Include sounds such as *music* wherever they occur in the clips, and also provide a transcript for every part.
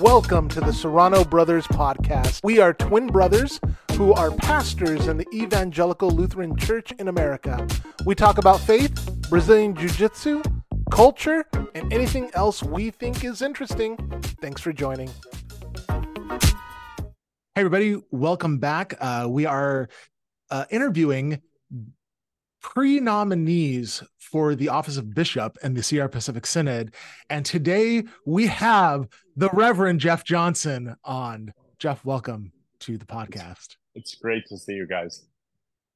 Welcome to the Serrano Brothers podcast. We are twin brothers who are pastors in the Evangelical Lutheran Church in America. We talk about faith, Brazilian Jiu Jitsu, culture, and anything else we think is interesting. Thanks for joining. Hey, everybody, welcome back. Uh, we are uh, interviewing pre nominees for the office of bishop in the Sierra Pacific Synod. And today we have the Reverend Jeff Johnson on. Jeff, welcome to the podcast. It's great to see you guys.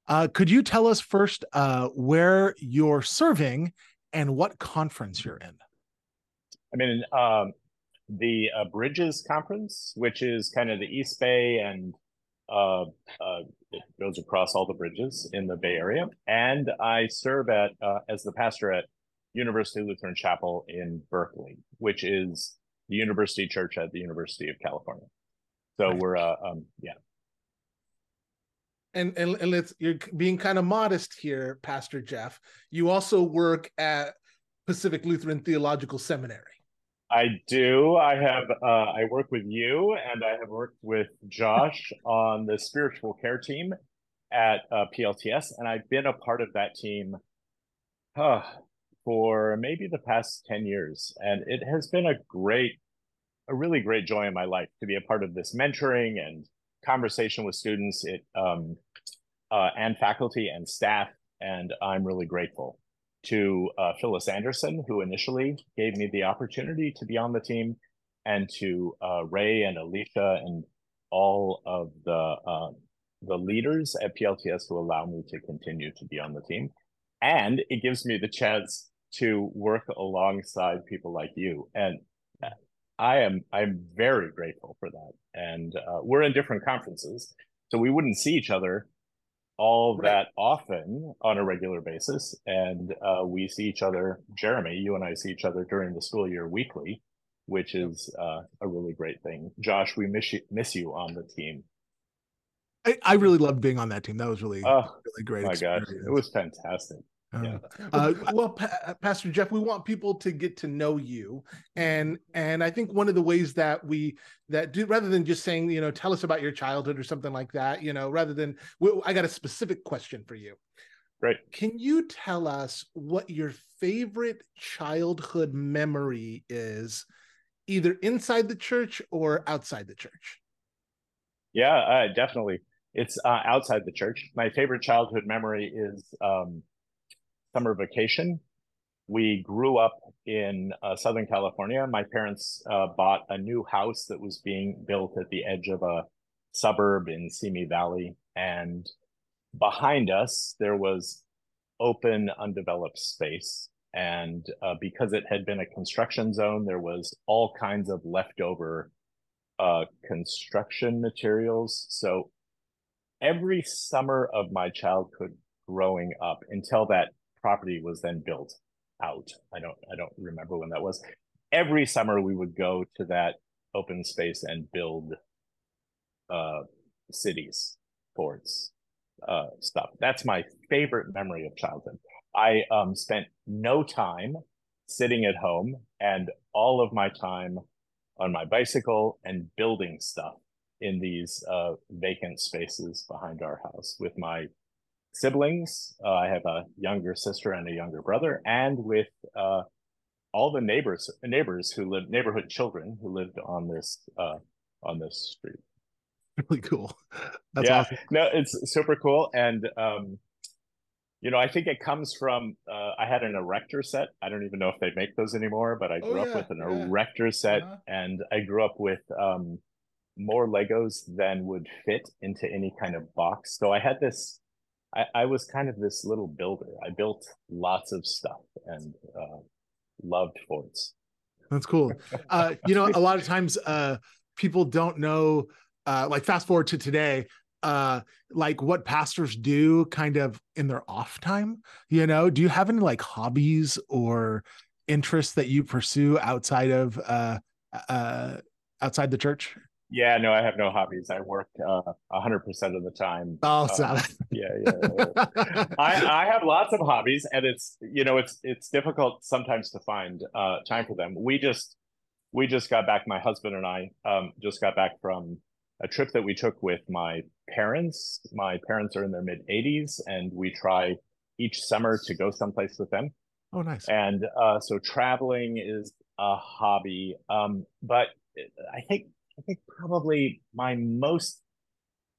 Uh, could you tell us first uh, where you're serving and what conference you're in? I'm in um, the uh, Bridges Conference, which is kind of the East Bay and uh, uh, it goes across all the bridges in the Bay Area. And I serve at uh, as the pastor at University Lutheran Chapel in Berkeley, which is the university church at the University of California. So right. we're uh, um, yeah. And, and and let's you're being kind of modest here, Pastor Jeff. You also work at Pacific Lutheran Theological Seminary. I do. I have. Uh, I work with you, and I have worked with Josh *laughs* on the spiritual care team at uh, PLTS, and I've been a part of that team uh, for maybe the past ten years, and it has been a great, a really great joy in my life to be a part of this mentoring and conversation with students, it um, uh, and faculty and staff, and I'm really grateful to uh, Phyllis Anderson, who initially gave me the opportunity to be on the team, and to uh, Ray and Alicia and all of the uh, the leaders at PLTS who allow me to continue to be on the team. And it gives me the chance to work alongside people like you. And I am I'm very grateful for that. And uh, we're in different conferences, so we wouldn't see each other all right. that often on a regular basis. And uh, we see each other, Jeremy, you and I see each other during the school year weekly, which is uh, a really great thing. Josh, we miss you, miss you on the team. I, I really loved being on that team. That was really, oh, really great. My experience. gosh, it was fantastic. Yeah. Uh, well, pa- Pastor Jeff, we want people to get to know you, and and I think one of the ways that we that do rather than just saying you know tell us about your childhood or something like that, you know, rather than I got a specific question for you. Right. Can you tell us what your favorite childhood memory is, either inside the church or outside the church? Yeah, uh, definitely. It's uh, outside the church. My favorite childhood memory is. Um, summer vacation. We grew up in uh, Southern California. My parents uh, bought a new house that was being built at the edge of a suburb in Simi Valley. And behind us, there was open, undeveloped space. And uh, because it had been a construction zone, there was all kinds of leftover uh, construction materials. So every summer of my childhood growing up until that property was then built out. I don't I don't remember when that was. Every summer we would go to that open space and build uh, cities, forts, uh, stuff. That's my favorite memory of childhood. I um, spent no time sitting at home and all of my time on my bicycle and building stuff in these uh, vacant spaces behind our house with my siblings. Uh, I have a younger sister and a younger brother, and with uh, all the neighbors neighbors who live neighborhood children who lived on this uh, on this street. Really cool. That's yeah. awesome. No, it's super cool, and um, you know, I think it comes from uh, I had an erector set. I don't even know if they make those anymore, but I oh, grew oh, yeah, up with an yeah. erector set, uh-huh. and I grew up with um, more Legos than would fit into any kind of box. So I had this I, I was kind of this little builder. I built lots of stuff and uh, loved forts. That's cool. Uh, you know, a lot of times uh, people don't know. Uh, like fast forward to today, uh, like what pastors do, kind of in their off time. You know, do you have any like hobbies or interests that you pursue outside of uh, uh, outside the church? Yeah, no, I have no hobbies. I work uh, a hundred percent of the time. Oh, uh, *laughs* yeah, yeah. yeah. I, I have lots of hobbies, and it's you know it's it's difficult sometimes to find uh, time for them. We just we just got back. My husband and I um, just got back from a trip that we took with my parents. My parents are in their mid 80s, and we try each summer to go someplace with them. Oh, nice. And uh, so traveling is a hobby, um, but I think I think probably my most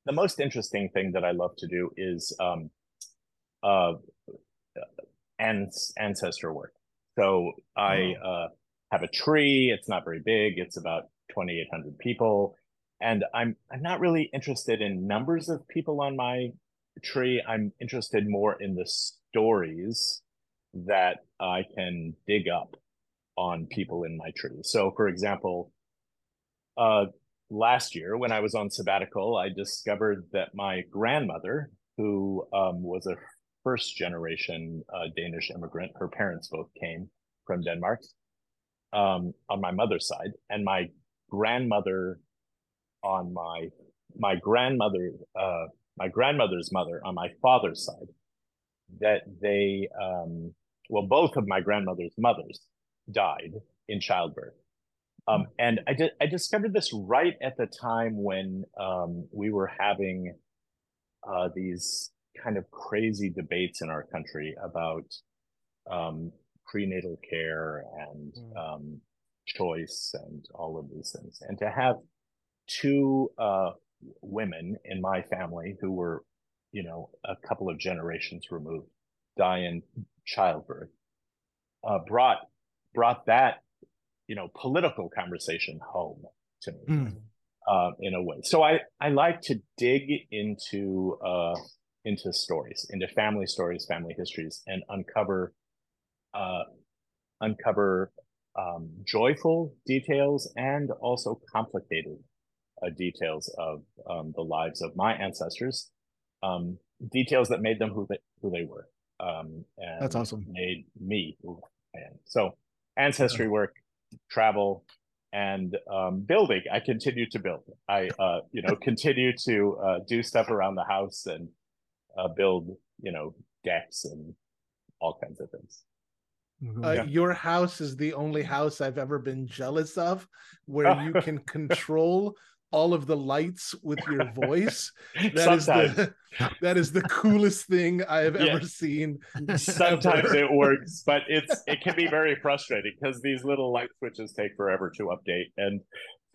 the most interesting thing that I love to do is um, uh, ancestor work. So I uh, have a tree. It's not very big. It's about 2,800 people, and I'm I'm not really interested in numbers of people on my tree. I'm interested more in the stories that I can dig up on people in my tree. So, for example, uh, last year when I was on sabbatical, I discovered that my grandmother, who um, was a first generation uh, Danish immigrant, her parents both came from Denmark um, on my mother's side, and my grandmother on my my grandmother uh, my grandmother's mother on my father's side that they um, well both of my grandmother's mothers died in childbirth um, and I, di- I discovered this right at the time when um, we were having uh, these kind of crazy debates in our country about um, prenatal care and mm. choice and all of these things. And to have two uh, women in my family who were, you know, a couple of generations removed die in childbirth uh, brought brought that you know political conversation home to me mm. uh, in a way. So I I like to dig into uh, into stories, into family stories, family histories, and uncover uh, uncover um, joyful details and also complicated uh, details of um, the lives of my ancestors, um, details that made them who they who they were. Um, and That's awesome. Made me who I am. So ancestry work, travel, and um, building. I continue to build. I uh, you know *laughs* continue to uh, do stuff around the house and uh, build you know decks and all kinds of things. Uh, yeah. Your house is the only house I've ever been jealous of, where you *laughs* can control all of the lights with your *laughs* voice. That is the *laughs* that is the coolest thing I have yeah. ever seen. Sometimes ever. it works, but it's *laughs* it can be very frustrating because these little light switches take forever to update, and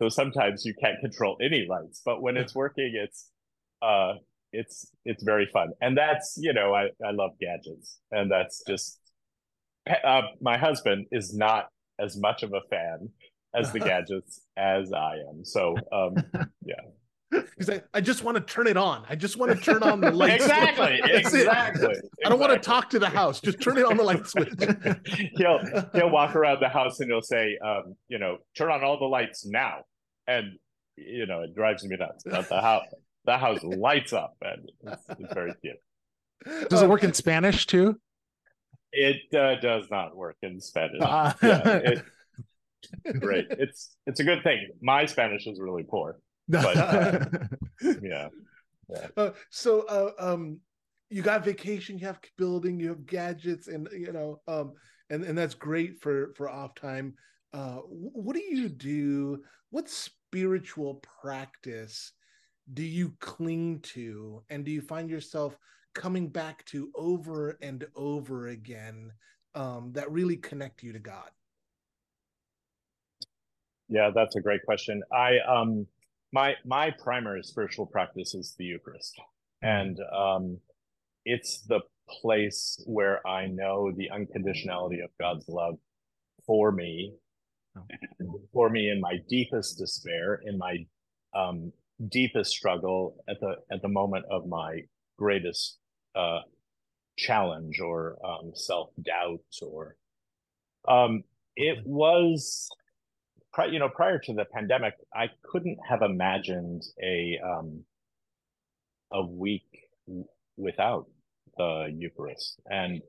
so sometimes you can't control any lights. But when it's working, it's uh it's it's very fun, and that's you know I I love gadgets, and that's just uh, my husband is not as much of a fan as the *laughs* gadgets as I am. So um, *laughs* yeah. He's like, I just want to turn it on. I just want to turn on the light. exactly. *laughs* exactly. I don't want to talk to the house. Just turn it on the light switch. he'll he'll walk around the house and he'll say, um, you know, turn on all the lights now. And you know, it drives me nuts. The house the house lights up and it's, it's very cute. Does it work in Spanish too? It uh, does not work in Spanish. Uh, yeah, it, *laughs* great. It's it's a good thing. My Spanish is really poor, but *laughs* uh, yeah. yeah. Uh, so, uh, um, you got vacation, you have building, you have gadgets, and you know, um, and and that's great for for off time. Uh, what do you do? What spiritual practice do you cling to, and do you find yourself coming back to over and over again um, that really connect you to God? Yeah, that's a great question. I um my my primary spiritual practice is the Eucharist. And um it's the place where I know the unconditionality of God's love for me, for me in my deepest despair, in my um, deepest struggle, at the at the moment of my greatest uh, challenge or um, self doubt, or um, it was you know, prior to the pandemic, I couldn't have imagined a um, a week without the Eucharist, and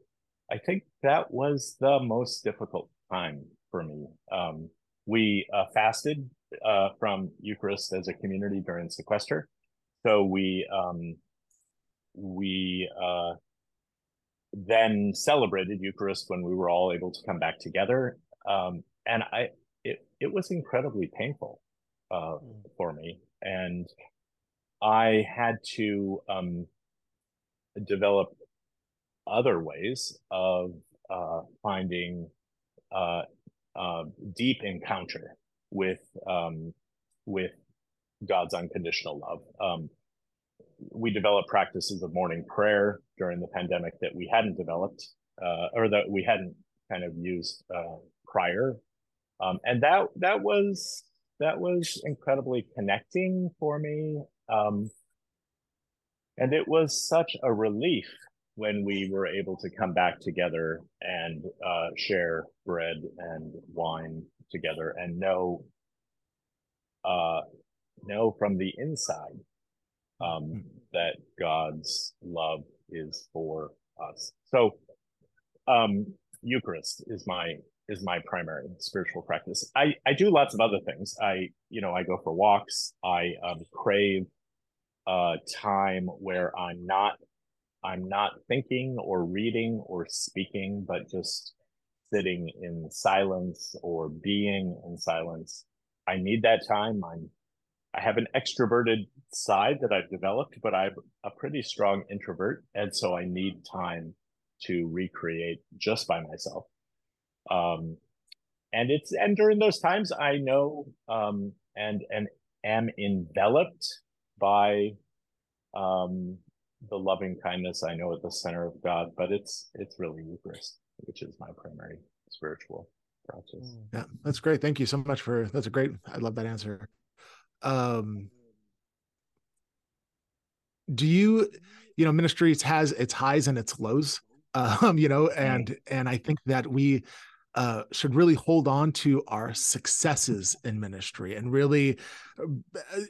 I think that was the most difficult time for me. Um, we uh, fasted uh, from Eucharist as a community during sequester, so we um, we uh, then celebrated Eucharist when we were all able to come back together. Um, and I it was incredibly painful uh, mm. for me, and I had to um, develop other ways of uh, finding uh, uh, deep encounter with um, with God's unconditional love. Um, we developed practices of morning prayer during the pandemic that we hadn't developed uh, or that we hadn't kind of used uh, prior, um, and that that was that was incredibly connecting for me. Um, and it was such a relief when we were able to come back together and uh, share bread and wine together and know uh, know from the inside um, hmm. that God's love is for us. So, um, Eucharist is my is my primary spiritual practice. I I do lots of other things. I you know I go for walks. I um, crave a time where I'm not I'm not thinking or reading or speaking, but just sitting in silence or being in silence. I need that time. I'm I have an extroverted side that I've developed, but I'm a pretty strong introvert, and so I need time to recreate just by myself. Um, and it's and during those times, I know um, and and am enveloped by um, the loving kindness I know at the center of God, but it's it's really Eucharist, which is my primary spiritual practice. Mm. Yeah, that's great. Thank you so much for that's a great. I love that answer. Um, do you, you know, ministries has its highs and its lows. *laughs* Um, you know, and and I think that we uh, should really hold on to our successes in ministry and really uh,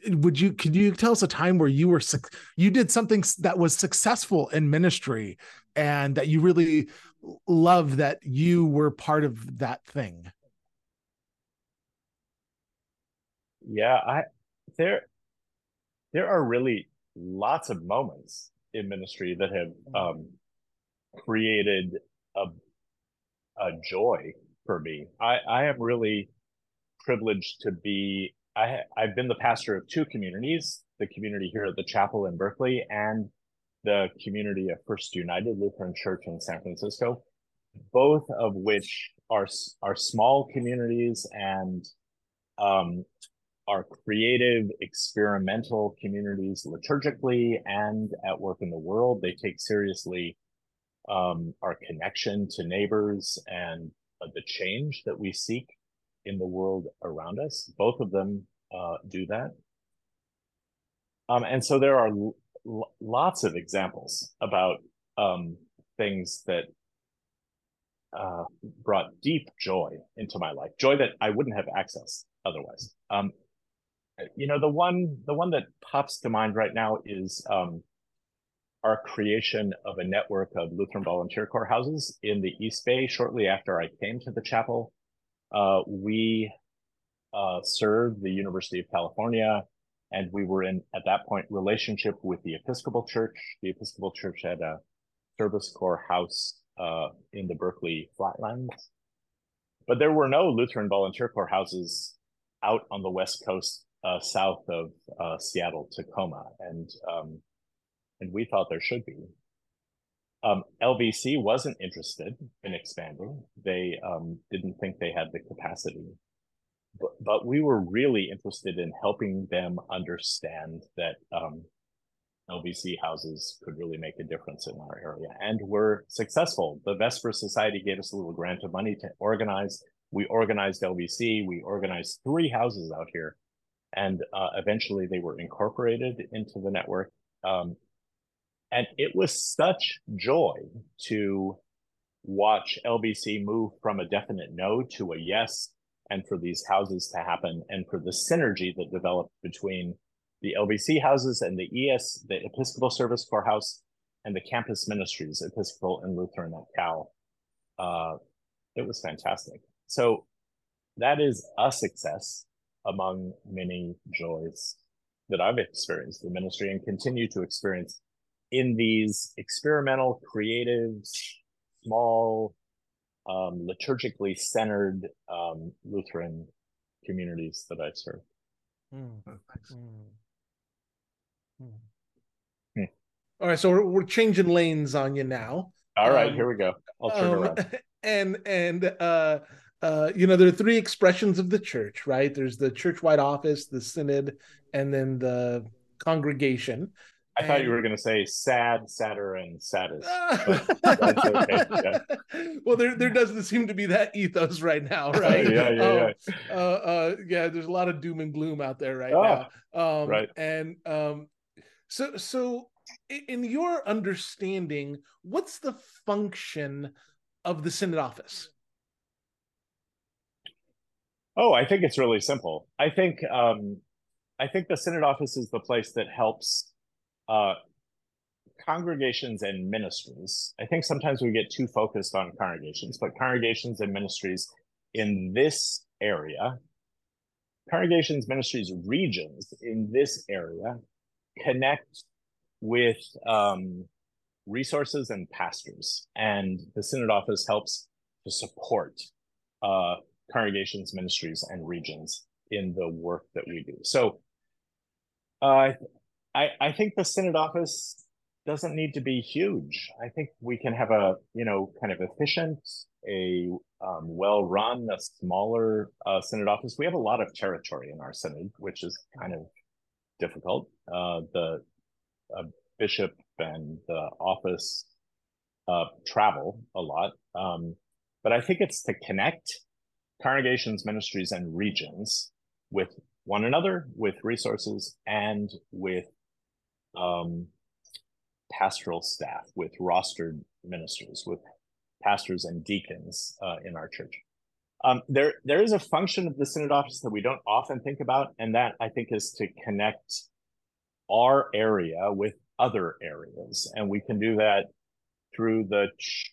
would you could you tell us a time where you were you did something that was successful in ministry and that you really love that you were part of that thing? Yeah i there there are really lots of moments in ministry that have um, created a a joy for me. I, I am really privileged to be. I, I've been the pastor of two communities: the community here at the chapel in Berkeley and the community of First United Lutheran Church in San Francisco, both of which are are small communities and um, are creative, experimental communities liturgically and at work in the world. They take seriously um, our connection to neighbors and uh, the change that we seek in the world around us. Both of them uh, do that. Um, and so there are l- lots of examples about um, things that uh, brought deep joy into my life, joy that I wouldn't have access otherwise. Um, you know, the one the one that pops to mind right now is um, our creation of a network of Lutheran volunteer corps houses in the East Bay shortly after I came to the chapel. Uh, we uh, served the University of California, and we were in, at that point, relationship with the Episcopal Church. The Episcopal Church had a service corps house uh, in the Berkeley Flatlands. But there were no Lutheran volunteer corps houses out on the West Coast uh, south of uh, Seattle, Tacoma. And um, and we thought there should be. Um, LVC wasn't interested in expanding. They um, didn't think they had the capacity. But, but, we were really interested in helping them understand that um, LVC houses could really make a difference in our area. And we're successful. The Vesper Society gave us a little grant of money to organize. We organized LVC. We organized three houses out here. And uh, eventually they were incorporated into the network. Um, and it was such joy to watch LVC move from a definite no to a yes, and for these houses to happen, and for the synergy that developed between the LVC houses and the ES, the Episcopal Service Corps House, and the campus ministries, Episcopal and Lutheran at Cal. Uh, it was fantastic. So that is a success among many joys that I've experienced in ministry and continue to experience in these experimental, creative, small, um, liturgically centered um, Lutheran communities that I've served. Mm. Mm. All right, so we're, we're, changing lanes on you now. All right, um, here we go. I'll turn um, around. *laughs* And and uh, uh, you know, there are three expressions of the church, right? There's the church-wide office, the synod, and then the congregation. I thought you were going to say sad, sadder, and saddest. okay. yeah. Well, there there doesn't seem to be that ethos right now, *laughs* right? yeah, yeah, um, yeah. Uh, uh, yeah, there's a lot of doom and gloom out there right oh, now. Um, right. And um, so, so in your understanding, what's the function of the synod office? Oh, I think it's really simple. I think um, I think the synod office is the place that helps uh, congregations and ministries. I think sometimes we get too focused on congregations, but congregations and ministries in this area, congregations, ministries, regions in this area connect with um, resources and pastors, and the synod office helps to support uh, congregations, ministries, and regions in the work that we do. So, uh, I I think the synod office doesn't need to be huge. I think we can have a you know kind of efficient, a um, well run, a smaller uh, synod office. We have a lot of territory in our synod, which is kind of difficult. Uh, the uh, bishop and the office uh, travel a lot, um, but I think it's to connect congregations, ministries, and regions with one another, with resources, and with um, pastoral staff, with rostered ministers, with pastors and deacons uh, in our church. Um, there, there is a function of the synod office that we don't often think about, and that I think is to connect our area with other areas, and we can do that through the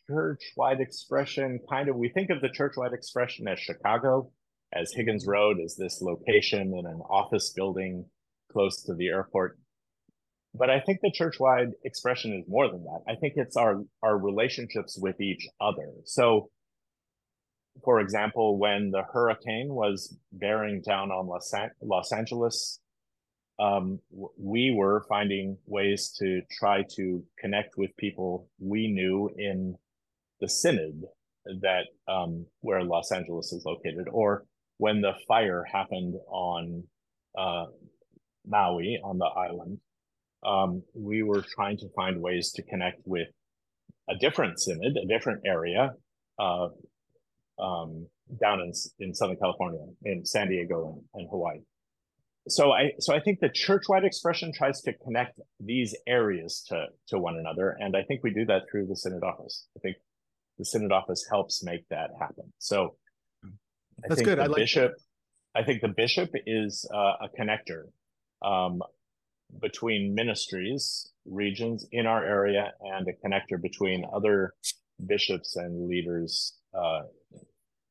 church-wide expression. Kind of, we think of the church-wide expression as Chicago, as Higgins Road as this location in an office building close to the airport. But I think the church-wide expression is more than that. I think it's our our relationships with each other. So, for example, when the hurricane was bearing down on Los, Los Angeles, um, we were finding ways to try to connect with people we knew in the synod that um, where Los Angeles is located, or when the fire happened on uh, Maui on the island, um, we were trying to find ways to connect with a different synod, a different area, uh, um, down in in Southern California, in San Diego and, and Hawaii so I so I think the church-wide expression tries to connect these areas to to one another, and I think we do that through the synod office. I think the synod office helps make that happen. So I that's think good. The I like bishop. That. I think the bishop is uh, a connector um, between ministries, regions in our area, and a connector between other bishops and leaders uh,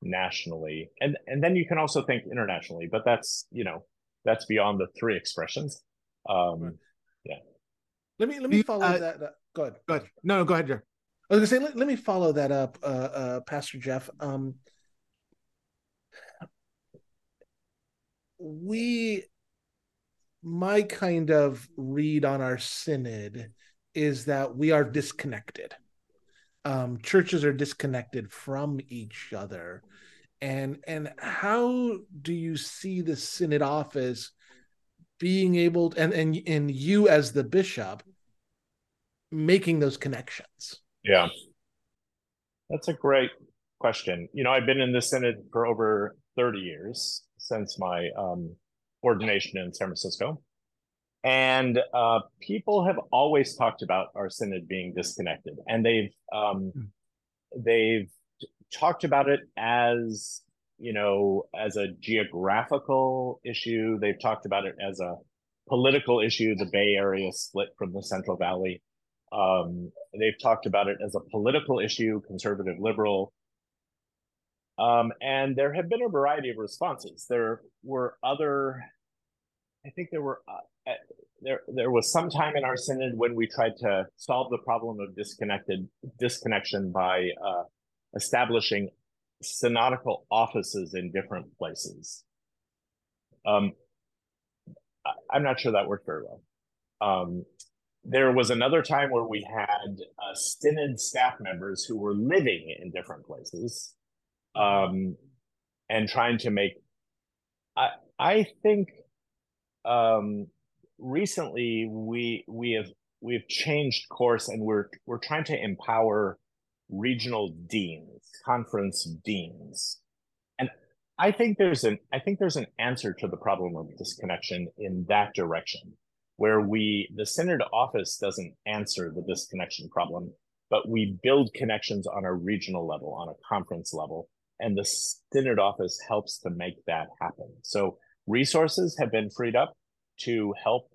nationally, and and then you can also think internationally. But that's you know that's beyond the three expressions. Um. Yeah. Let me let me follow uh, that. Uh, go ahead. Go ahead. No, no, go ahead, Jer. I was gonna say let, let me follow that up, uh, uh, Pastor Jeff. Um, we, my kind of read on our synod is that we are disconnected. Um, churches are disconnected from each other. And and how do you see the synod office being able to, and and and you as the bishop making those connections? Yeah. That's a great question. You know i've been in the synod for over 30 years since my um, ordination in san francisco. And uh, people have always talked about our synod being disconnected and they've um, mm. they've talked about it as you know as a geographical issue. They've talked about it as a political issue the bay area split from the central valley. Um, they've talked about it as a political issue conservative liberal. Um, and there have been a variety of responses. There were other i think there were uh, there there was some time in our synod when we tried to solve the problem of disconnected disconnection by uh, establishing synodical offices in different places. Um, I, am not sure that worked very well. Um, there was another time where we had uh, synod staff members who were living in different places um, and trying to make. I I think um, recently we we have we've changed course and we're we're trying to empower regional deans, conference deans. And I think there's an I think there's an answer to the problem of disconnection in that direction, where we the synod office doesn't answer the disconnection problem, but we build connections on a regional level, on a conference level, and the synod office helps to make that happen. So resources have been freed up to help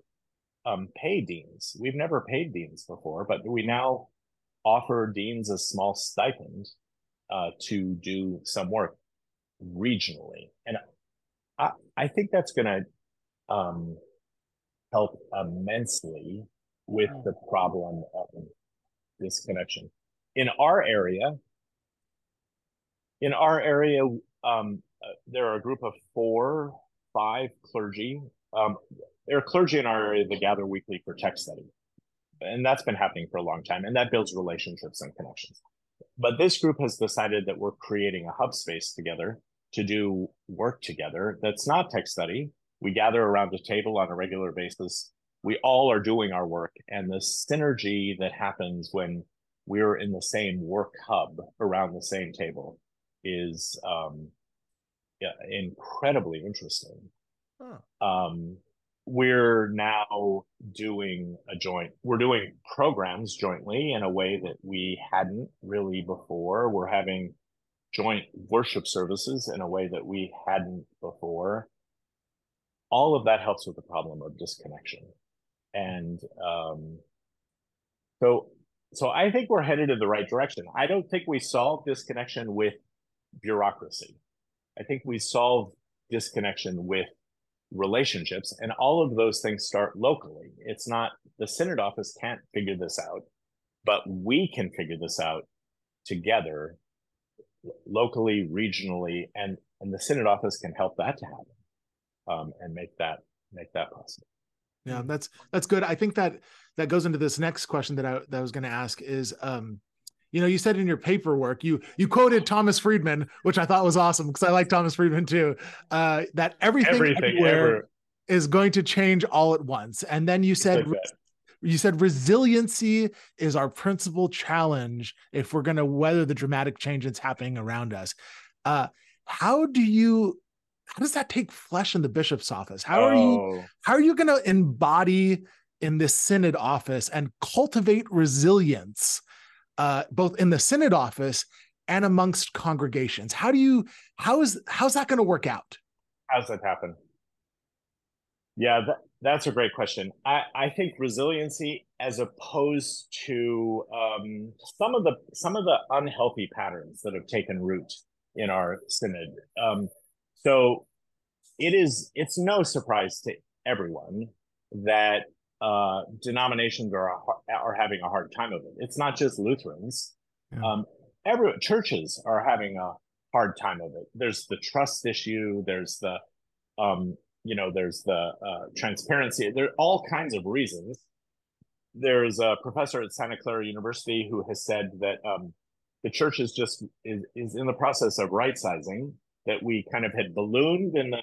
um, pay deans. We've never paid deans before, but we now offer deans a small stipend uh, to do some work regionally. And I, I think that's going to um, help immensely with the problem of disconnection. In our area, in our area, um, uh, there are a group of four, five clergy. Um, there are clergy in our area that gather weekly for text study. And that's been happening for a long time and that builds relationships and connections. But this group has decided that we're creating a hub space together to do work together that's not text study. We gather around a table on a regular basis. We all are doing our work and the synergy that happens when we're in the same work hub around the same table is um, incredibly interesting. Huh. um, we're now doing a joint we're doing programs jointly in a way that we hadn't really before. We're having joint worship services in a way that we hadn't before. All of that helps with the problem of disconnection. And um, so so i think we're headed in the right direction. I don't think we solve disconnection with bureaucracy i think we solve disconnection with relationships and all of those things start locally. It's not the synod office can't figure this out but we can figure this out together locally regionally and and the synod office can help that to happen um, and make that make that possible. Yeah that's that's good. I think that that goes into this next question that i that i was going to ask is um you know you said in your paperwork you you quoted thomas friedman which i thought was awesome because i like thomas friedman too uh, that everything, everything everywhere ever. is going to change all at once and then you said like you said resiliency is our principal challenge if we're going to weather the dramatic changes happening around us uh, how do you how does that take flesh in the bishop's office how are you oh. how are you going to embody in this synod office and cultivate resilience uh, both in the synod office and amongst congregations. How do you how is how's that going to work out? How's that happen? Yeah, that, that's a great question. I, I think resiliency, as opposed to um, some of the some of the unhealthy patterns that have taken root in our synod. Um, so it is it's no surprise to everyone that uh, denominations are are having a hard time of it. It's not just Lutherans. Yeah. Um, every churches are having a hard time of it. There's the trust issue. There's the, um, you know, there's the uh, transparency. There are all kinds of reasons. There's a professor at Santa Clara University who has said that um, the church is just is, is in the process of right sizing. That we kind of had ballooned in the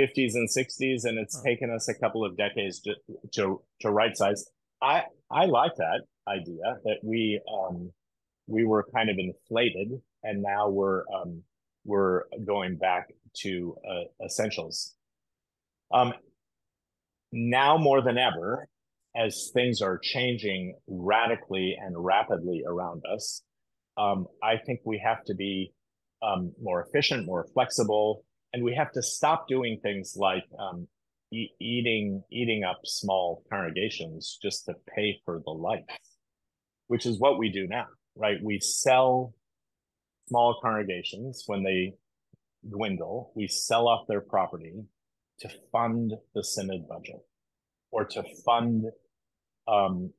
50s and 60s, and it's taken us a couple of decades to to, to right size. I I like that idea that we um, we were kind of inflated, and now we're um, we're going back to uh, essentials. Um, now more than ever, as things are changing radically and rapidly around us, um, I think we have to be um, more efficient, more flexible, and we have to stop doing things like um, e- eating eating up small congregations just to pay for the lights, which is what we do now, right? We sell small congregations when they dwindle. We sell off their property to fund the synod budget or to fund um,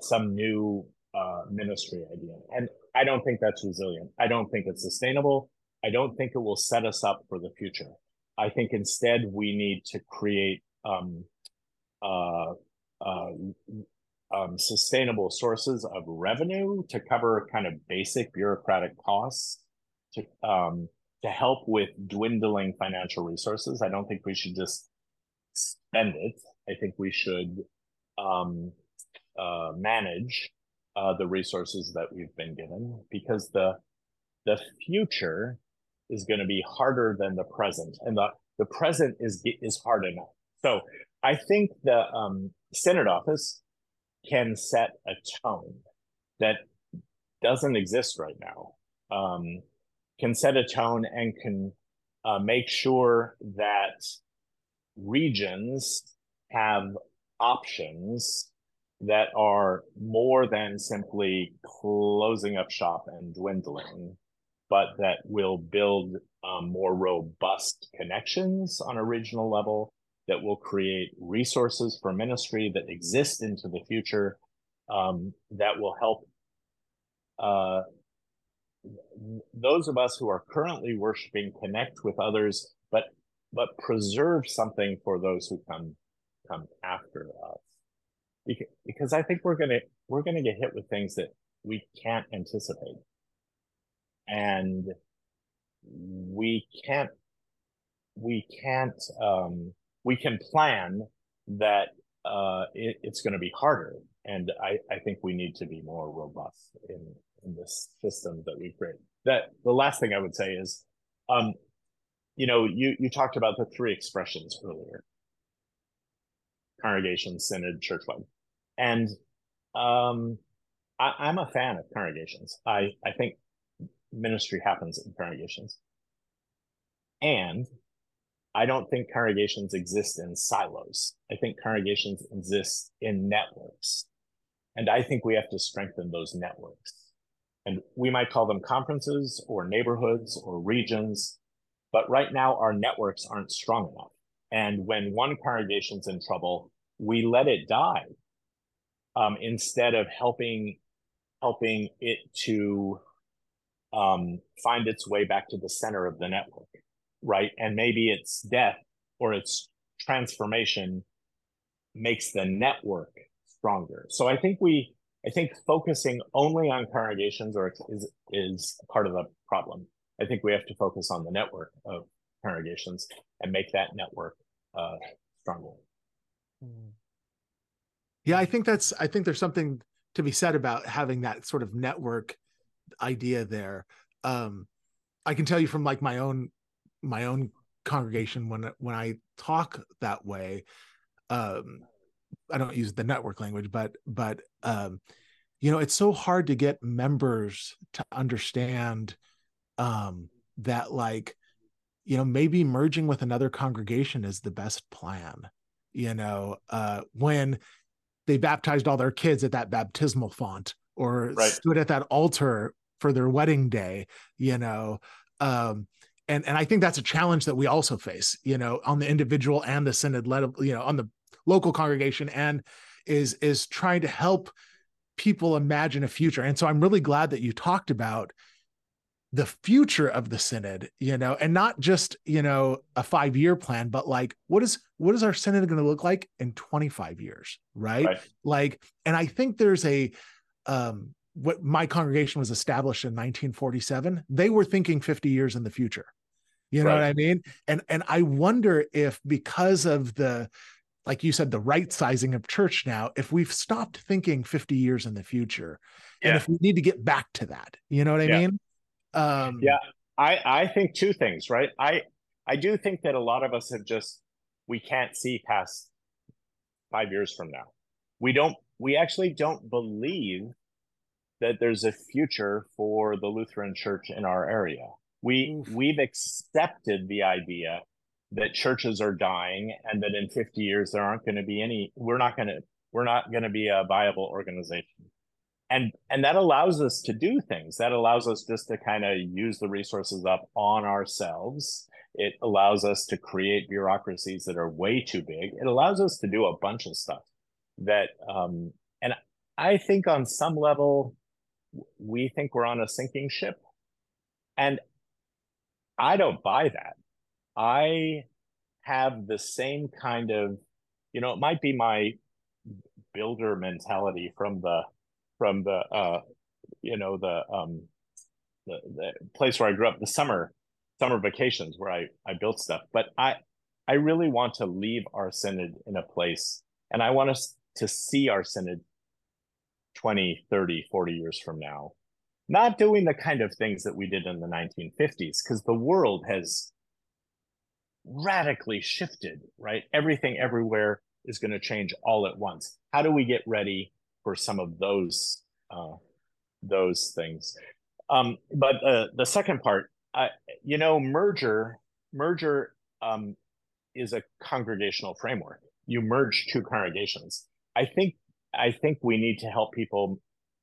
some new uh, ministry idea. And I don't think that's resilient. I don't think it's sustainable. I don't think it will set us up for the future. I think instead we need to create um, uh, uh, um, sustainable sources of revenue to cover kind of basic bureaucratic costs to um, to help with dwindling financial resources. I don't think we should just spend it. I think we should um, uh, manage uh, the resources that we've been given because the the future is going to be harder than the present, and the the present is is hard enough. So I think the um, Synod office can set a tone that doesn't exist right now. Um, can set a tone and can uh, make sure that regions have options that are more than simply closing up shop and dwindling, but that will build um, more robust connections on a regional level that will create resources for ministry that exist into the future um, that will help uh, those of us who are currently worshiping connect with others, but but preserve something for those who come come after us. Because, I think we're gonna we're gonna get hit with things that we can't anticipate, and we can't we can't um, we can plan that uh, it, it's going to be harder. And I, I think we need to be more robust in, in this system that we create. That the last thing I would say is, um, you know, you, you talked about the three expressions earlier congregation, synod, church churchwide. And um, I, am a fan of congregations. I, I think ministry happens in congregations. And I don't think congregations exist in silos. I think congregations exist in networks. And I think we have to strengthen those networks. And we might call them conferences or neighborhoods or regions. But right now, our networks aren't strong enough. And when one congregation's in trouble, we let it die um, instead of helping helping it to um, find its way back to the center of the network right? And maybe its death or its transformation makes the network stronger. So I think we, I think focusing only on congregations or is is part of the problem. I think we have to focus on the network of congregations and make that network uh, stronger. Yeah, I think that's. I think there's something to be said about having that sort of network idea there. Um, I can tell you from like my own my own congregation when when I talk that way, um, I don't use the network language, but but um, you know, it's so hard to get members to understand um, that like you know maybe merging with another congregation is the best plan. You know, uh, when they baptized all their kids at that baptismal font or right. stood at that altar for their wedding day, you know, um, and and I think that's a challenge that we also face, you know, on the individual and the synod level, you know, on the local congregation, and is is trying to help people imagine a future. And so I'm really glad that you talked about the future of the synod, you know, and not just you know a five year plan, but like what is what is our synod going to look like in 25 years, right? right? Like, and I think there's a um what my congregation was established in 1947 they were thinking 50 years in the future. You know right. what i mean? And and i wonder if because of the like you said the right sizing of church now if we've stopped thinking 50 years in the future yeah. and if we need to get back to that. You know what i yeah. mean? Um yeah. I i think two things right? I i do think that a lot of us have just we can't see past five years from now. We don't we actually don't believe that there's a future for the Lutheran church in our area. We we've accepted the idea that churches are dying and that in 50 years there aren't going to be any we're not going to we're not going to be a viable organization. And and that allows us to do things. That allows us just to kind of use the resources up on ourselves. It allows us to create bureaucracies that are way too big. It allows us to do a bunch of stuff that um and I think on some level we think we're on a sinking ship. And I don't buy that. I have the same kind of, you know, it might be my builder mentality from the from the uh you know the um the, the place where I grew up, the summer summer vacations where I I built stuff. But I I really want to leave our synod in a place and I want us to see our synod 20, 30, 40 years from now. Not doing the kind of things that we did in the 1950s because the world has radically shifted, right? Everything everywhere is going to change all at once. How do we get ready for some of those uh, those things? Um, but uh, the second part, you know, merger merger um, is a congregational framework. You merge two congregations. I think I think we need to help people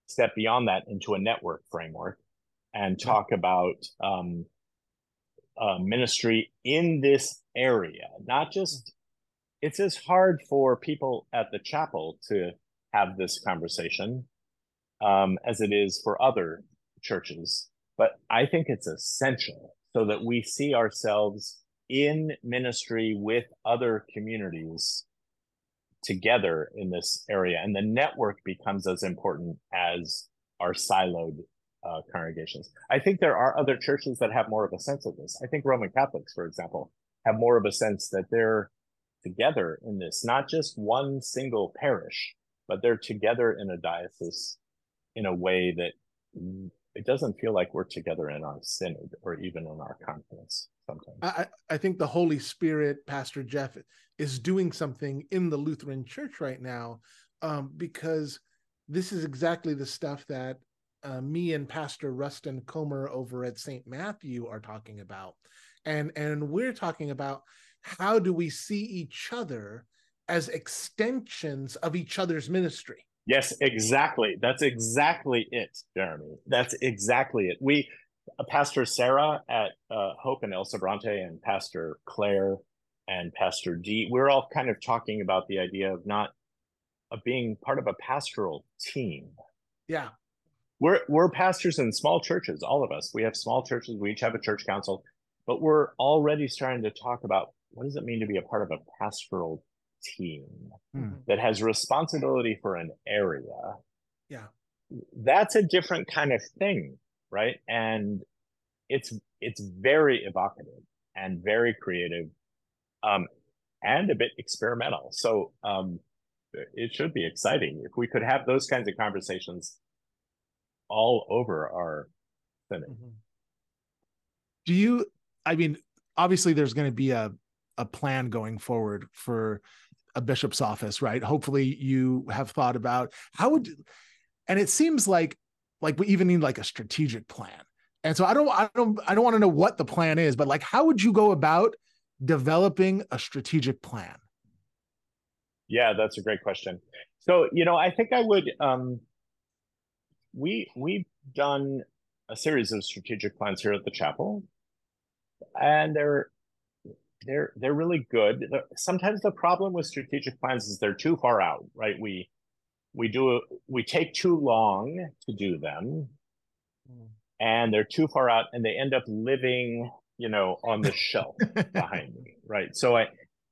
step beyond that into a network framework and talk about um, uh, ministry in this area, not just. It's as hard for people at the chapel to have this conversation um, as it is for other churches, but I think it's essential so that we see ourselves in ministry with other communities together in this area and the network becomes as important as our siloed uh, congregations i think there are other churches that have more of a sense of this i think roman catholics for example have more of a sense that they're together in this not just one single parish but they're together in a diocese in a way that it doesn't feel like we're together in our synod or even in our conference sometimes. I, I think the Holy Spirit, Pastor Jeff, is doing something in the Lutheran Church right now um, because this is exactly the stuff that uh, me and Pastor Rustin Comer over at St. Matthew are talking about. And, and we're talking about how do we see each other as extensions of each other's ministry Yes, exactly. That's exactly it, Jeremy. That's exactly it. We, uh, Pastor Sarah at uh, Hope and El Sobrante, and Pastor Claire and Pastor D, we're all kind of talking about the idea of not of being part of a pastoral team. Yeah. We're we're pastors in small churches, all of us. We have small churches, we each have a church council, but we're already starting to talk about what does it mean to be a part of a pastoral team hmm. that has responsibility for an area, yeah, that's a different kind of thing, right? And it's it's very evocative and very creative, um, and a bit experimental. So um, it should be exciting if we could have those kinds of conversations all over our synod. Mm-hmm. Do you? I mean, obviously, there's going to be a a plan going forward for a bishop's office, right? Hopefully you have thought about how would and it seems like like we even need like a strategic plan. And so I don't I don't I don't want to know what the plan is, but like how would you go about developing a strategic plan? Yeah, that's a great question. So, you know, I think I would um we we've done a series of strategic plans here at the chapel and they're they're they're really good. Sometimes the problem with strategic plans is they're too far out, right? We we do we take too long to do them, mm. and they're too far out, and they end up living, you know, on the shelf *laughs* behind me, right? So I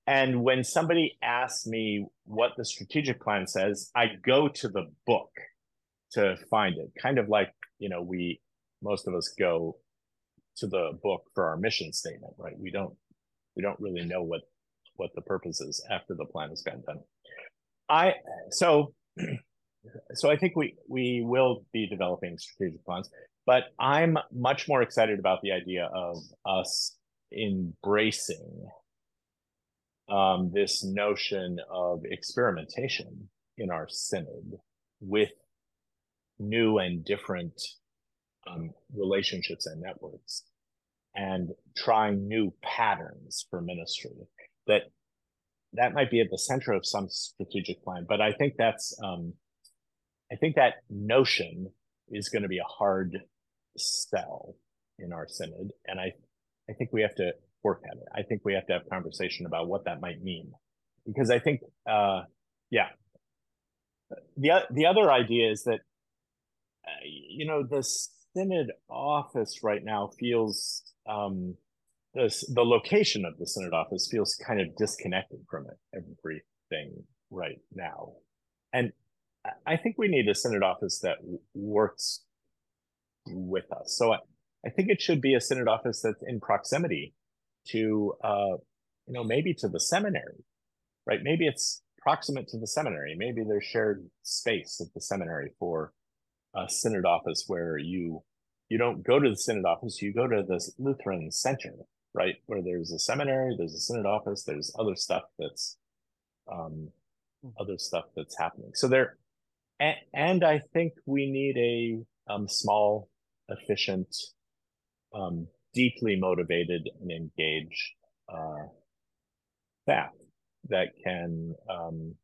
and when somebody asks me what the strategic plan says, I go to the book to find it. Kind of like you know we most of us go to the book for our mission statement, right? We don't we don't really know what what the purpose is after the plan has been done. I so *clears throat* so I think we we will be developing strategic plans, but I'm much more excited about the idea of us embracing um, this notion of experimentation in our synod with new and different um, relationships and networks and trying new patterns for ministry that that might be at the center of some strategic plan but i think that's um, i think that notion is going to be a hard sell in our synod and i i think we have to work at it i think we have to have conversation about what that might mean because i think uh yeah the the other idea is that uh, you know the synod office right now feels um, the, the location of the synod office feels kind of disconnected from it, everything right now. And I think we need a synod office that works with us. So I, I think it should be a synod office that's in proximity to, uh, you know, maybe to the seminary, right? Maybe it's proximate to the seminary. Maybe there's shared space at the seminary for a synod office where you you don't go to the synod office, you go to the Lutheran Center, right? Where there's a seminary, there's a synod office, there's other stuff that's um, hmm. other stuff that's happening. So there, and, I think we need a um, small, efficient, um, deeply motivated and engaged uh, staff that can um,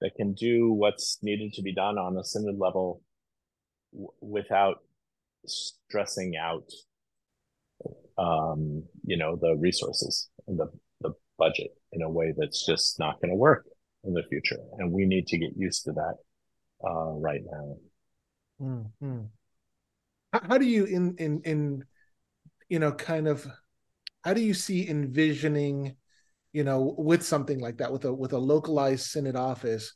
that can do what's needed to be done on a synod level w- without stressing out um, you know the resources and the, the budget in a way that's just not going to work in the future. And we need to get used to that uh, right now mm-hmm. how, how do you in in in you know kind of how do you see envisioning you know with something like that with a with a localized synod office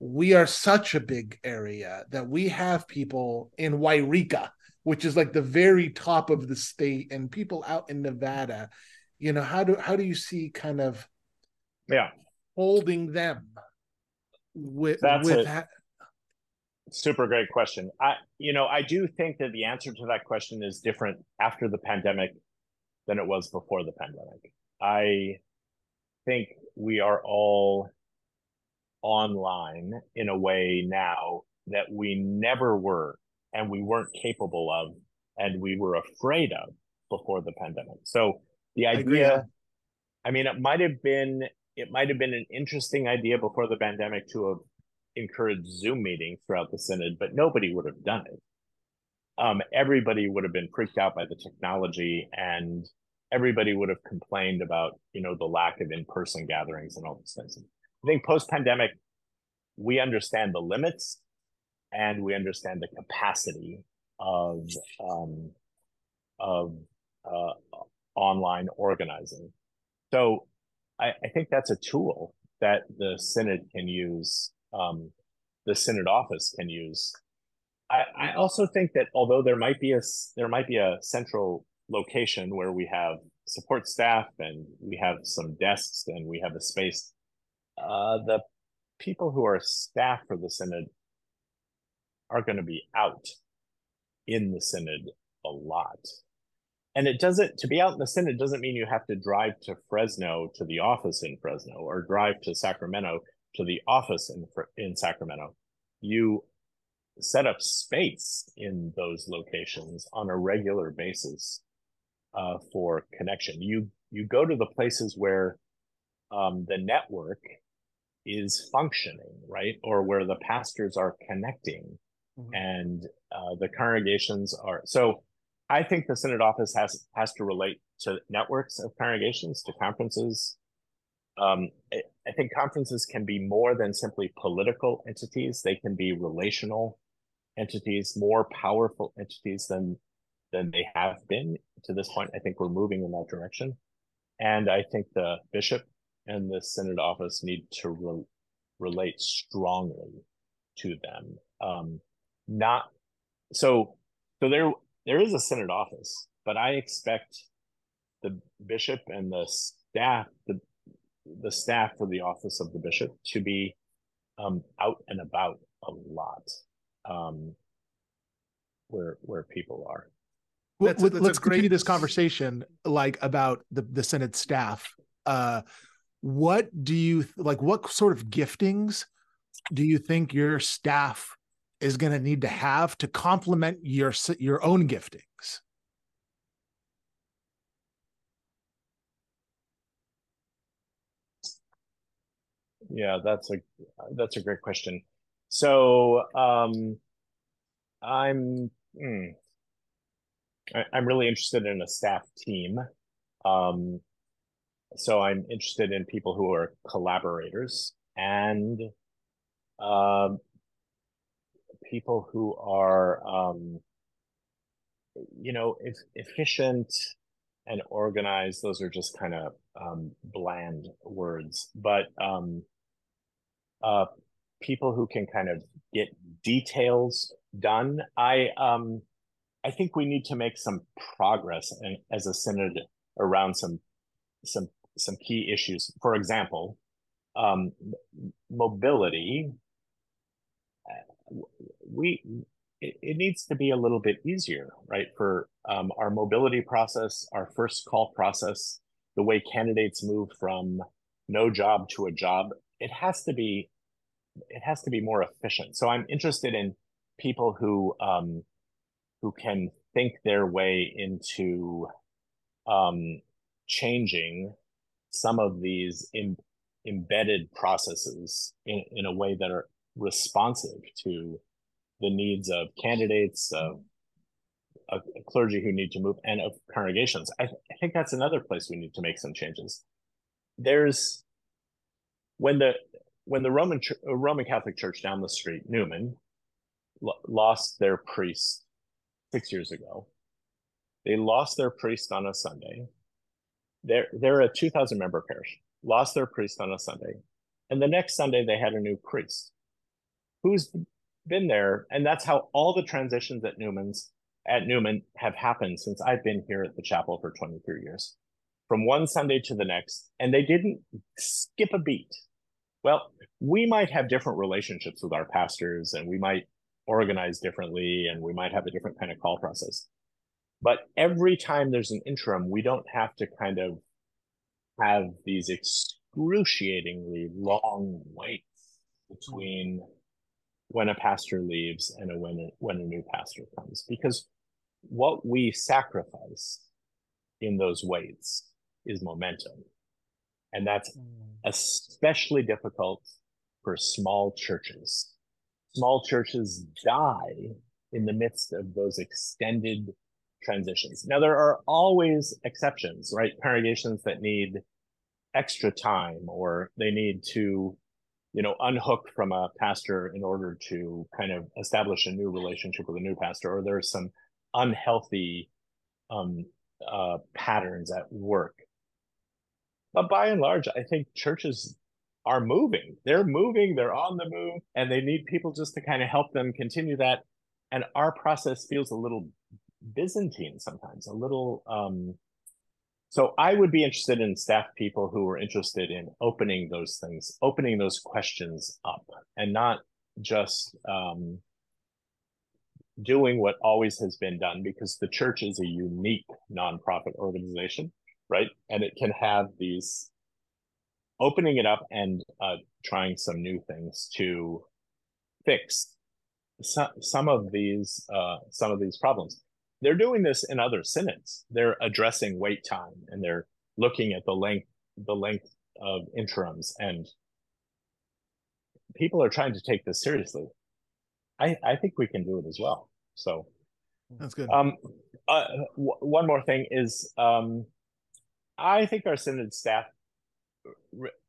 we are such a big area that we have people in Yreka, which is like the very top of the state, and people out in Nevada. You know, how do how do you see kind of yeah holding them with That's with a super great question. I you know, I do think that the answer to that question is different after the pandemic than it was before the pandemic. I think we are all online in a way now that we never were and we weren't capable of and we were afraid of before the pandemic. So the idea, I, I mean, it might have been it might have been an interesting idea before the pandemic to have encouraged Zoom meetings throughout the synod, but nobody would have done it. Um, everybody would have been freaked out by the technology, and everybody would have complained about you know the lack of in-person gatherings and all these things. I think post pandemic, we understand the limits and we understand the capacity of um, of uh, online organizing. So I, I, think that's a tool that the synod can use. Um, the synod office can use. I, I also think that although there might be a there might be a central location where we have support staff and we have some desks and we have a space uh, the people who are staff for the synod are going to be out in the synod a lot. And it doesn't, to be out in the synod doesn't mean you have to drive to Fresno to the office in Fresno or drive to Sacramento to the office in, in Sacramento. You set up space in those locations on a regular basis uh, for connection. You you go to the places where um, the network is functioning, right? Or where the pastors are connecting mm-hmm. and uh, the congregations are. So I think the Synod office has has to relate to networks of congregations, to conferences. Um, I think conferences can be more than simply political entities. They can be relational entities, more powerful entities than than they have been to this point. I think we're moving in that direction. And I think the bishop and the synod office need to re- relate strongly to them. Um, not so. So there, there is a synod office, but I expect the bishop and the staff, the the staff for the office of the bishop, to be um, out and about a lot, um, where where people are. Let's, let's continue this conversation like about the the synod staff. Uh, what do you like what sort of giftings do you think your staff is going to need to have to complement your your own giftings yeah that's a that's a great question. So um i'm hmm, I, i'm really interested in a staff team. Um so I'm interested in people who are collaborators and um, people who are, um, you know, if, efficient and organized. Those are just kind of um, bland words, but um, uh, people who can kind of get details done. I um, I think we need to make some progress in, as a synod around some some some key issues. For example, um, mobility. Uh, we it, it, needs to be a little bit easier, right? For um, our mobility process, our first call process, the way candidates move from no job to a job, it has to be it has to be more efficient. So I'm interested in people who um, who can think their way into um, changing some of these Im- embedded processes in, in a way that are responsive to the needs of candidates, of, of clergy who need to move, and of congregations. I, th- I think that's another place we need to make some changes. There's when the when the Roman Roman Catholic Church down the street, Newman, lost their priest six years ago. They lost their priest on a Sunday. They're they're a two thousand member parish. Lost their priest on a Sunday, and the next Sunday they had a new priest, who's been there, and that's how all the transitions at Newman's at Newman have happened since I've been here at the chapel for 23 years. From one Sunday to the next, and they didn't skip a beat. Well, we might have different relationships with our pastors and we might organize differently and we might have a different kind of call process. But every time there's an interim, we don't have to kind of have these excruciatingly long waits between when a pastor leaves and a, when a, when a new pastor comes because what we sacrifice in those waits is momentum and that's mm. especially difficult for small churches small churches die in the midst of those extended transitions now there are always exceptions right congregations that need extra time or they need to you know, unhook from a pastor in order to kind of establish a new relationship with a new pastor, or there's some unhealthy um, uh, patterns at work. But by and large, I think churches are moving. They're moving, they're on the move, and they need people just to kind of help them continue that. And our process feels a little Byzantine sometimes, a little um, so I would be interested in staff people who are interested in opening those things, opening those questions up, and not just um, doing what always has been done because the church is a unique nonprofit organization, right? And it can have these opening it up and uh, trying some new things to fix some, some of these uh, some of these problems they're doing this in other synods. They're addressing wait time and they're looking at the length the length of interims and people are trying to take this seriously. I I think we can do it as well. So that's good. Um, uh, w- one more thing is um, I think our synod staff.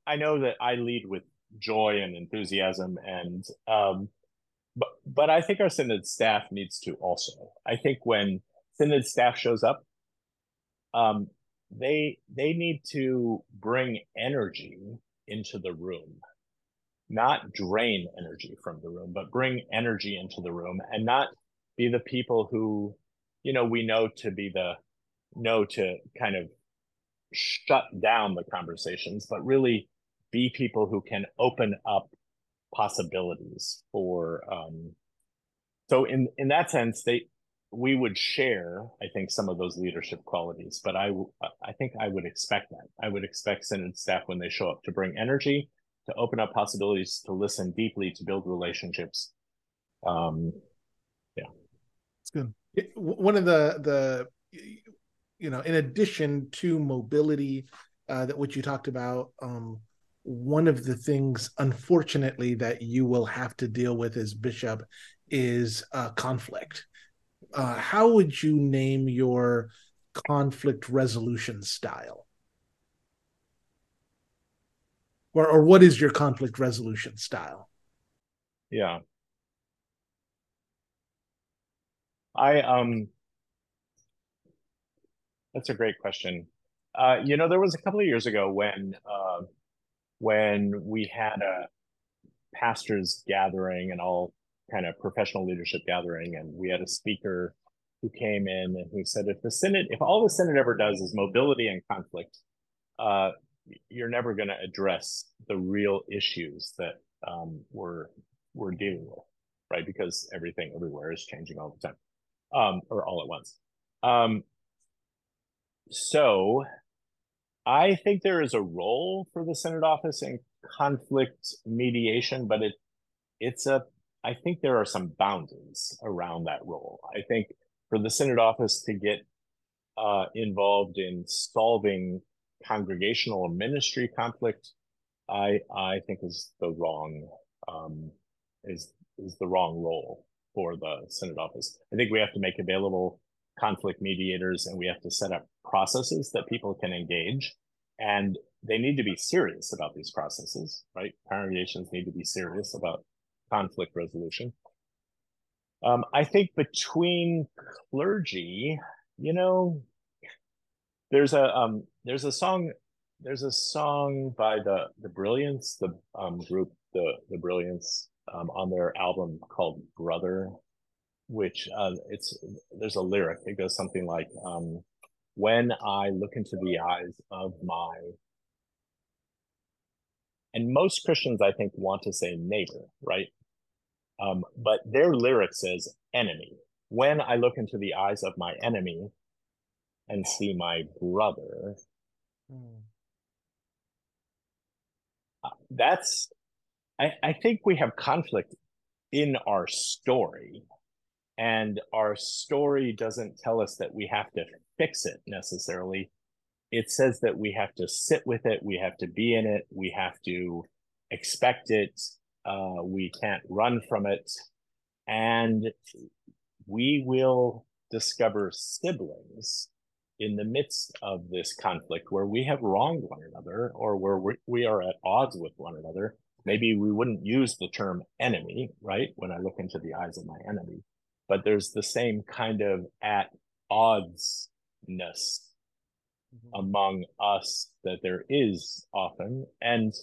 I know that I lead with joy and enthusiasm and um, but but I think our synod staff needs to also. I think when synod staff shows up, um, they they need to bring energy into the room, not drain energy from the room, but bring energy into the room, and not be the people who, you know, we know to be the know to kind of shut down the conversations, but really be people who can open up possibilities for um, so in in that sense they we would share i think some of those leadership qualities but i i think i would expect that. I would expect synod staff when they show up to bring energy to open up possibilities to listen deeply to build relationships. Um yeah. It's good. One of the the you know in addition to mobility uh that what you talked about um one of the things, unfortunately, that you will have to deal with as bishop is uh, conflict. Uh, how would you name your conflict resolution style? Or, or what is your conflict resolution style? Yeah. I um That's a great question. Uh, you know, there was a couple of years ago when uh, when we had a pastors gathering and all kind of professional leadership gathering, and we had a speaker who came in and who said, if the synod, if all the synod ever does is mobility and conflict, uh, you're never going to address the real issues that um, we're we're dealing with, right? Because everything everywhere is changing all the time, um, or all at once. Um, so, I think there is a role for the synod office in conflict mediation, but it it's a I think there are some boundaries around that role. I think for the synod office to get uh, involved in solving congregational ministry conflict, I I think is the wrong um, is is the wrong role for the synod office. I think we have to make available conflict mediators and we have to set up processes that people can engage and they need to be serious about these processes, right? Congregations need to be serious about conflict resolution. Um, I think between clergy, you know, there's a um, there's a song there's a song by the the Brilliance, the um, group the the Brilliance um, on their album called Brother, which uh, it's there's a lyric. It goes something like, um, "When I look into the eyes of my," and most Christians I think want to say neighbor, right? Um, but their lyric says enemy. When I look into the eyes of my enemy and see my brother, mm. uh, that's, I, I think we have conflict in our story. And our story doesn't tell us that we have to fix it necessarily. It says that we have to sit with it, we have to be in it, we have to expect it, uh, we can't run from it. And we will discover siblings in the midst of this conflict where we have wronged one another or where we are at odds with one another. Maybe we wouldn't use the term enemy, right? When I look into the eyes of my enemy, but there's the same kind of at oddsness mm-hmm. among us that there is often. And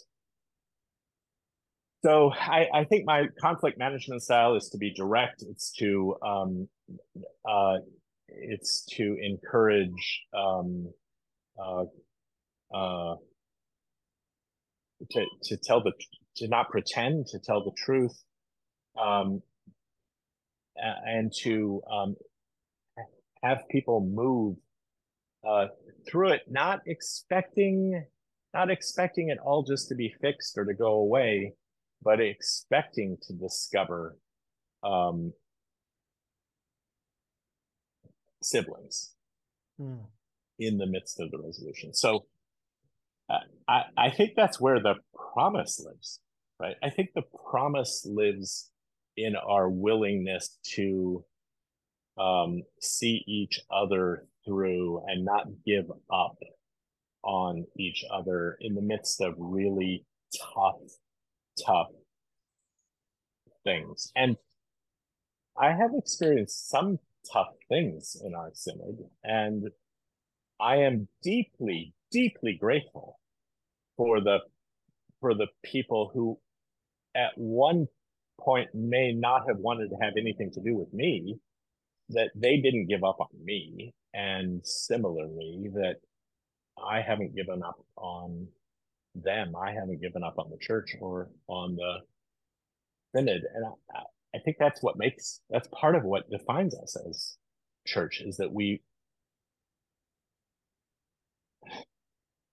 so I, I think my conflict management style is to be direct. It's to um, uh, it's to encourage um, uh, uh, to to tell the to not pretend to tell the truth, um, and to um, have people move uh, through it, not expecting not expecting it all just to be fixed or to go away, but expecting to discover um, siblings mm. in the midst of the resolution. So uh, I, I think that's where the promise lives, right? I think the promise lives in our willingness to um, see each other through and not give up on each other in the midst of really tough tough things. And I have experienced some tough things in our synod, and I am deeply, deeply grateful for the for the people who at one point may not have wanted to have anything to do with me, that they didn't give up on me. And similarly, that I haven't given up on them. I haven't given up on the church or on the synod. And I, I think that's what makes, that's part of what defines us as church is that we,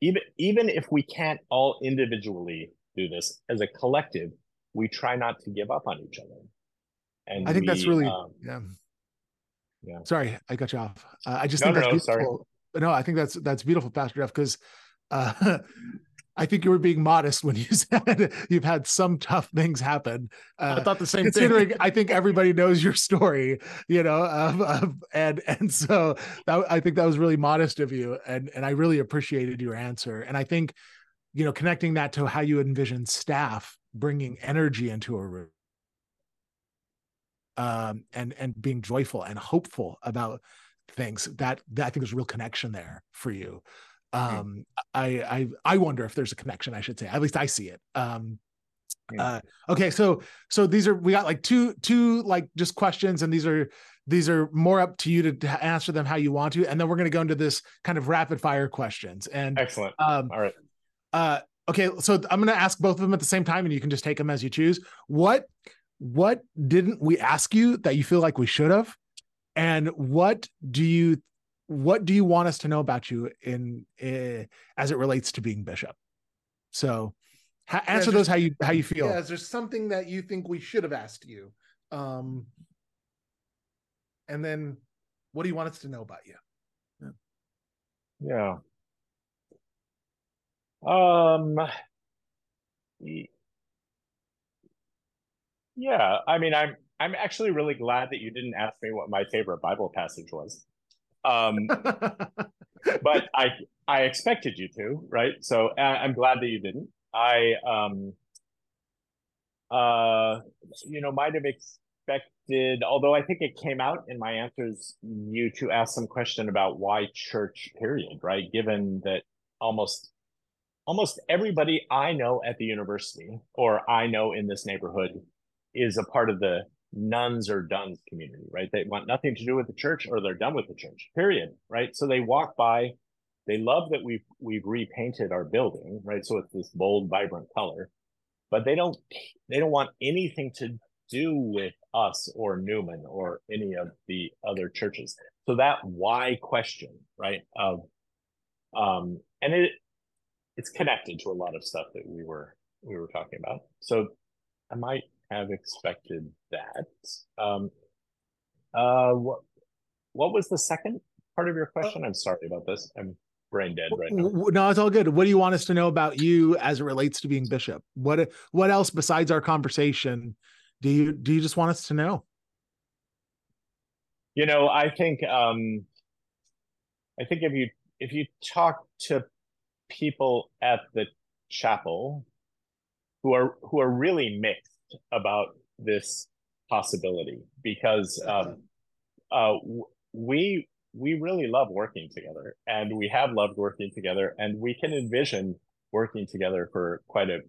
even, even if we can't all individually do this as a collective, we try not to give up on each other. And I think we, that's really, um, yeah. Yeah. Sorry, I got you off. Uh, I just no, think that's no, beautiful. Sorry. No, I think that's that's beautiful, Pastor Jeff, because uh, *laughs* I think you were being modest when you *laughs* said you've had some tough things happen. Uh, I thought the same considering thing. I think everybody knows your story, you know, um, um, and and so that, I think that was really modest of you, and and I really appreciated your answer. And I think, you know, connecting that to how you envision staff bringing energy into a room, um, and and being joyful and hopeful about things that, that I think there's a real connection there for you. Um, I, I, I wonder if there's a connection, I should say, at least I see it. Um, uh, okay. So, so these are, we got like two, two, like just questions and these are, these are more up to you to, to answer them how you want to. And then we're going to go into this kind of rapid fire questions and excellent. Um, All right. Uh, okay. So I'm going to ask both of them at the same time and you can just take them as you choose. What, what didn't we ask you that you feel like we should have? And what do you what do you want us to know about you in, in as it relates to being bishop? So ha- answer Yeah, those how you how you feel. Yeah, is there something that you think we should have asked you? Um, and then what do you want us to know about you? Yeah. Um. Yeah, I mean, I'm I'm actually really glad that you didn't ask me what my favorite Bible passage was. Um, but *laughs* I I expected you to, right? So uh, I'm glad that you didn't. I um uh you know might have expected, although I think it came out in my answers, you to ask some question about why church, period, right? Given that almost almost everybody I know at the university or I know in this neighborhood is a part of the nones or dones community, right? They want nothing to do with the church or they're done with the church, period, right? So they walk by, they love that we've we've repainted our building, right? So it's this bold, vibrant color, but they don't they don't want anything to do with us or Newman or any of the other churches. So that why question, right? Of um and it it's connected to a lot of stuff that we were we were talking about. So I might have expected that. Um, uh, what what was the second part of your question? I'm sorry about this. I'm brain dead right now. No, it's all good. What do you want us to know about you as it relates to being bishop? What what else besides our conversation do you do you just want us to know? You know, I think um, I think if you if you talk to people at the chapel who are who are really mixed about this possibility because um, uh, we we really love working together and we have loved working together and we can envision working together for quite a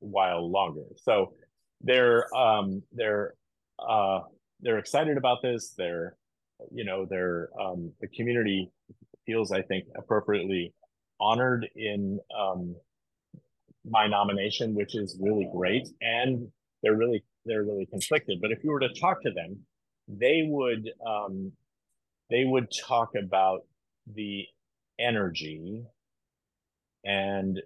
while longer. So they're um they're uh they're excited about this. They're you know they're um the community feels i think appropriately honored in um my nomination which is really great. And they're really they're really conflicted. But if you were to talk to them they would um they would talk about the energy. And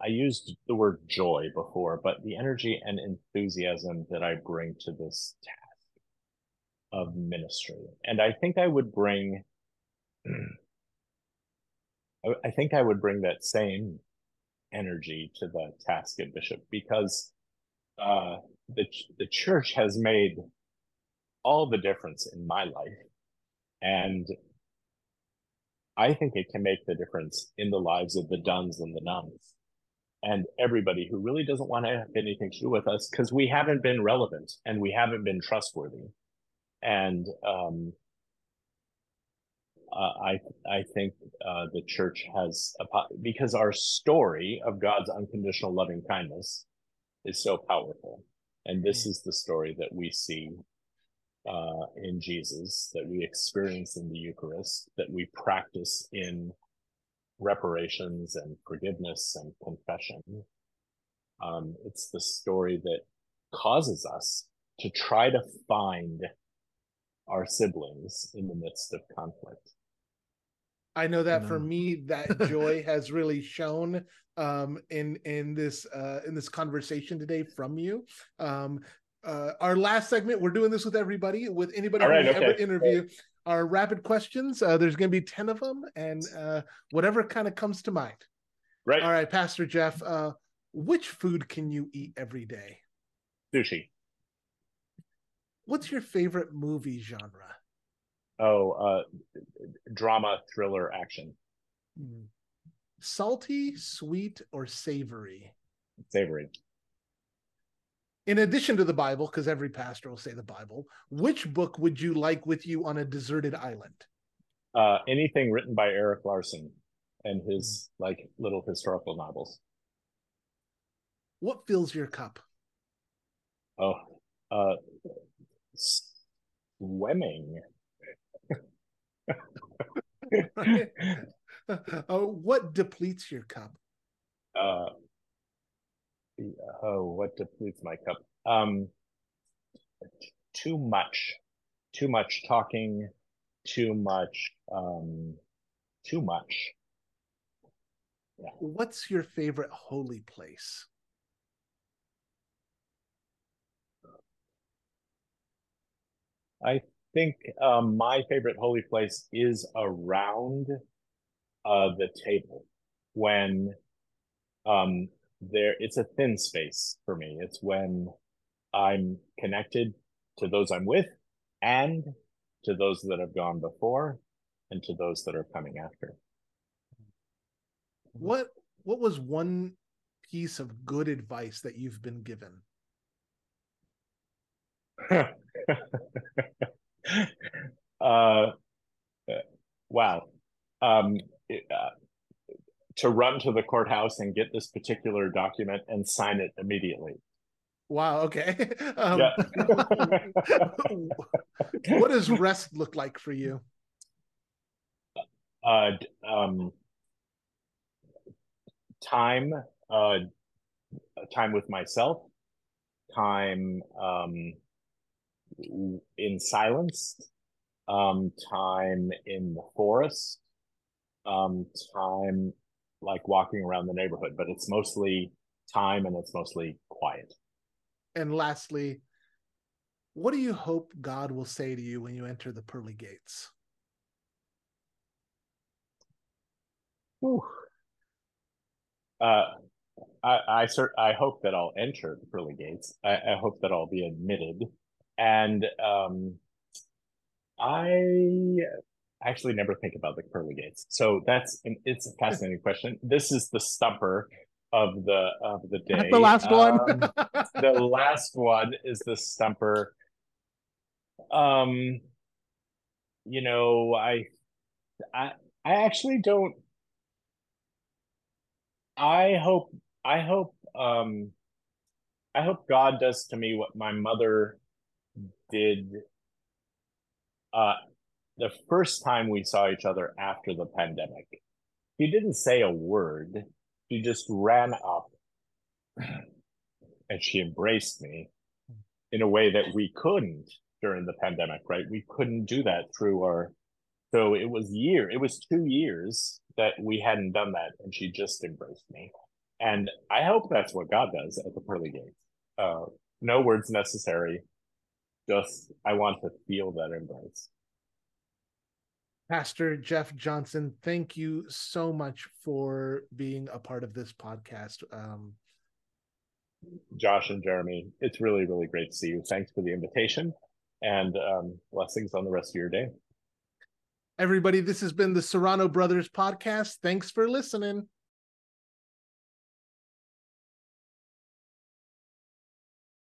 I used the word joy before, but the energy and enthusiasm that I bring to this task of ministry. And I think I would bring, *clears throat* I- think I would bring that same energy to the task of bishop because uh, the the church has made all the difference in my life, and I think it can make the difference in the lives of the dones and the nones and everybody who really doesn't want to have anything to do with us because we haven't been relevant and we haven't been trustworthy. And um, uh, I I think uh, the church has a po- because our story of God's unconditional loving kindness is so powerful, and this is the story that we see uh, in Jesus, that we experience in the Eucharist, that we practice in reparations and forgiveness and confession. Um, it's the story that causes us to try to find our siblings in the midst of conflict. I know that for me, that *laughs* joy has really shown um, in in this uh, in this conversation today from you. Um, uh, our last segment, we're doing this with everybody, with anybody All right, who we ever okay. interview. Our rapid questions. Uh, there's going to be ten of them, and uh, whatever kind of comes to mind. Right? All right, Pastor Jeff. Uh, which food can you eat every day? Sushi. What's your favorite movie genre? Oh, uh, drama, thriller, action, Hmm. Salty, sweet, or savory? savory. in addition to the Bible, because every pastor will say the Bible, which book would you like with you on a deserted island? Uh, anything written by Erik Larson and his like little historical novels. What fills your cup? Oh, uh, swimming. *laughs* oh, what depletes your cup? Uh, oh, what depletes my cup? Um, too much, too much talking, too much, um, too much. Yeah. What's your favorite holy place? I think um, my favorite holy place is around uh, the table when um, there it's a thin space for me. It's when I'm connected to those I'm with and to those that have gone before and to those that are coming after. What what was one piece of good advice that you've been given? *laughs* uh, wow. Um, uh, to run to the courthouse and get this particular document and sign it immediately. Wow. Okay. *laughs* Um, yeah. *laughs* what does rest look like for you? Uh, um, time, uh, time with myself, time um, in silence, um, time in the forest, um, time like walking around the neighborhood, but it's mostly time and it's mostly quiet. And lastly, what do you hope God will say to you when you enter the pearly gates? Ooh. Uh, I I, cert- I hope that I'll enter the pearly gates. I, I hope that I'll be admitted, and um, I actually never think about the pearly gates. So that's an, it's a fascinating question. This is the stumper of the of the day. The last one. um, *laughs* the last one is the stumper. Um, you know, I, I, I actually don't. I hope. I hope. Um, I hope God does to me what my mother did. Uh, the first time we saw each other after the pandemic. He didn't say a word. She just ran up and she embraced me in a way that we couldn't during the pandemic, right? We couldn't do that through our so it was year it was two years that we hadn't done that and she just embraced me. And I hope that's what God does at the pearly gates. Uh, no words necessary. Just I want to feel that embrace. Pastor Jeff Johnson, thank you so much for being a part of this podcast. Um, Josh and Jeremy, it's really, really great to see you. Thanks for the invitation and um, blessings on the rest of your day. Everybody, this has been the Serrano Brothers podcast. Thanks for listening.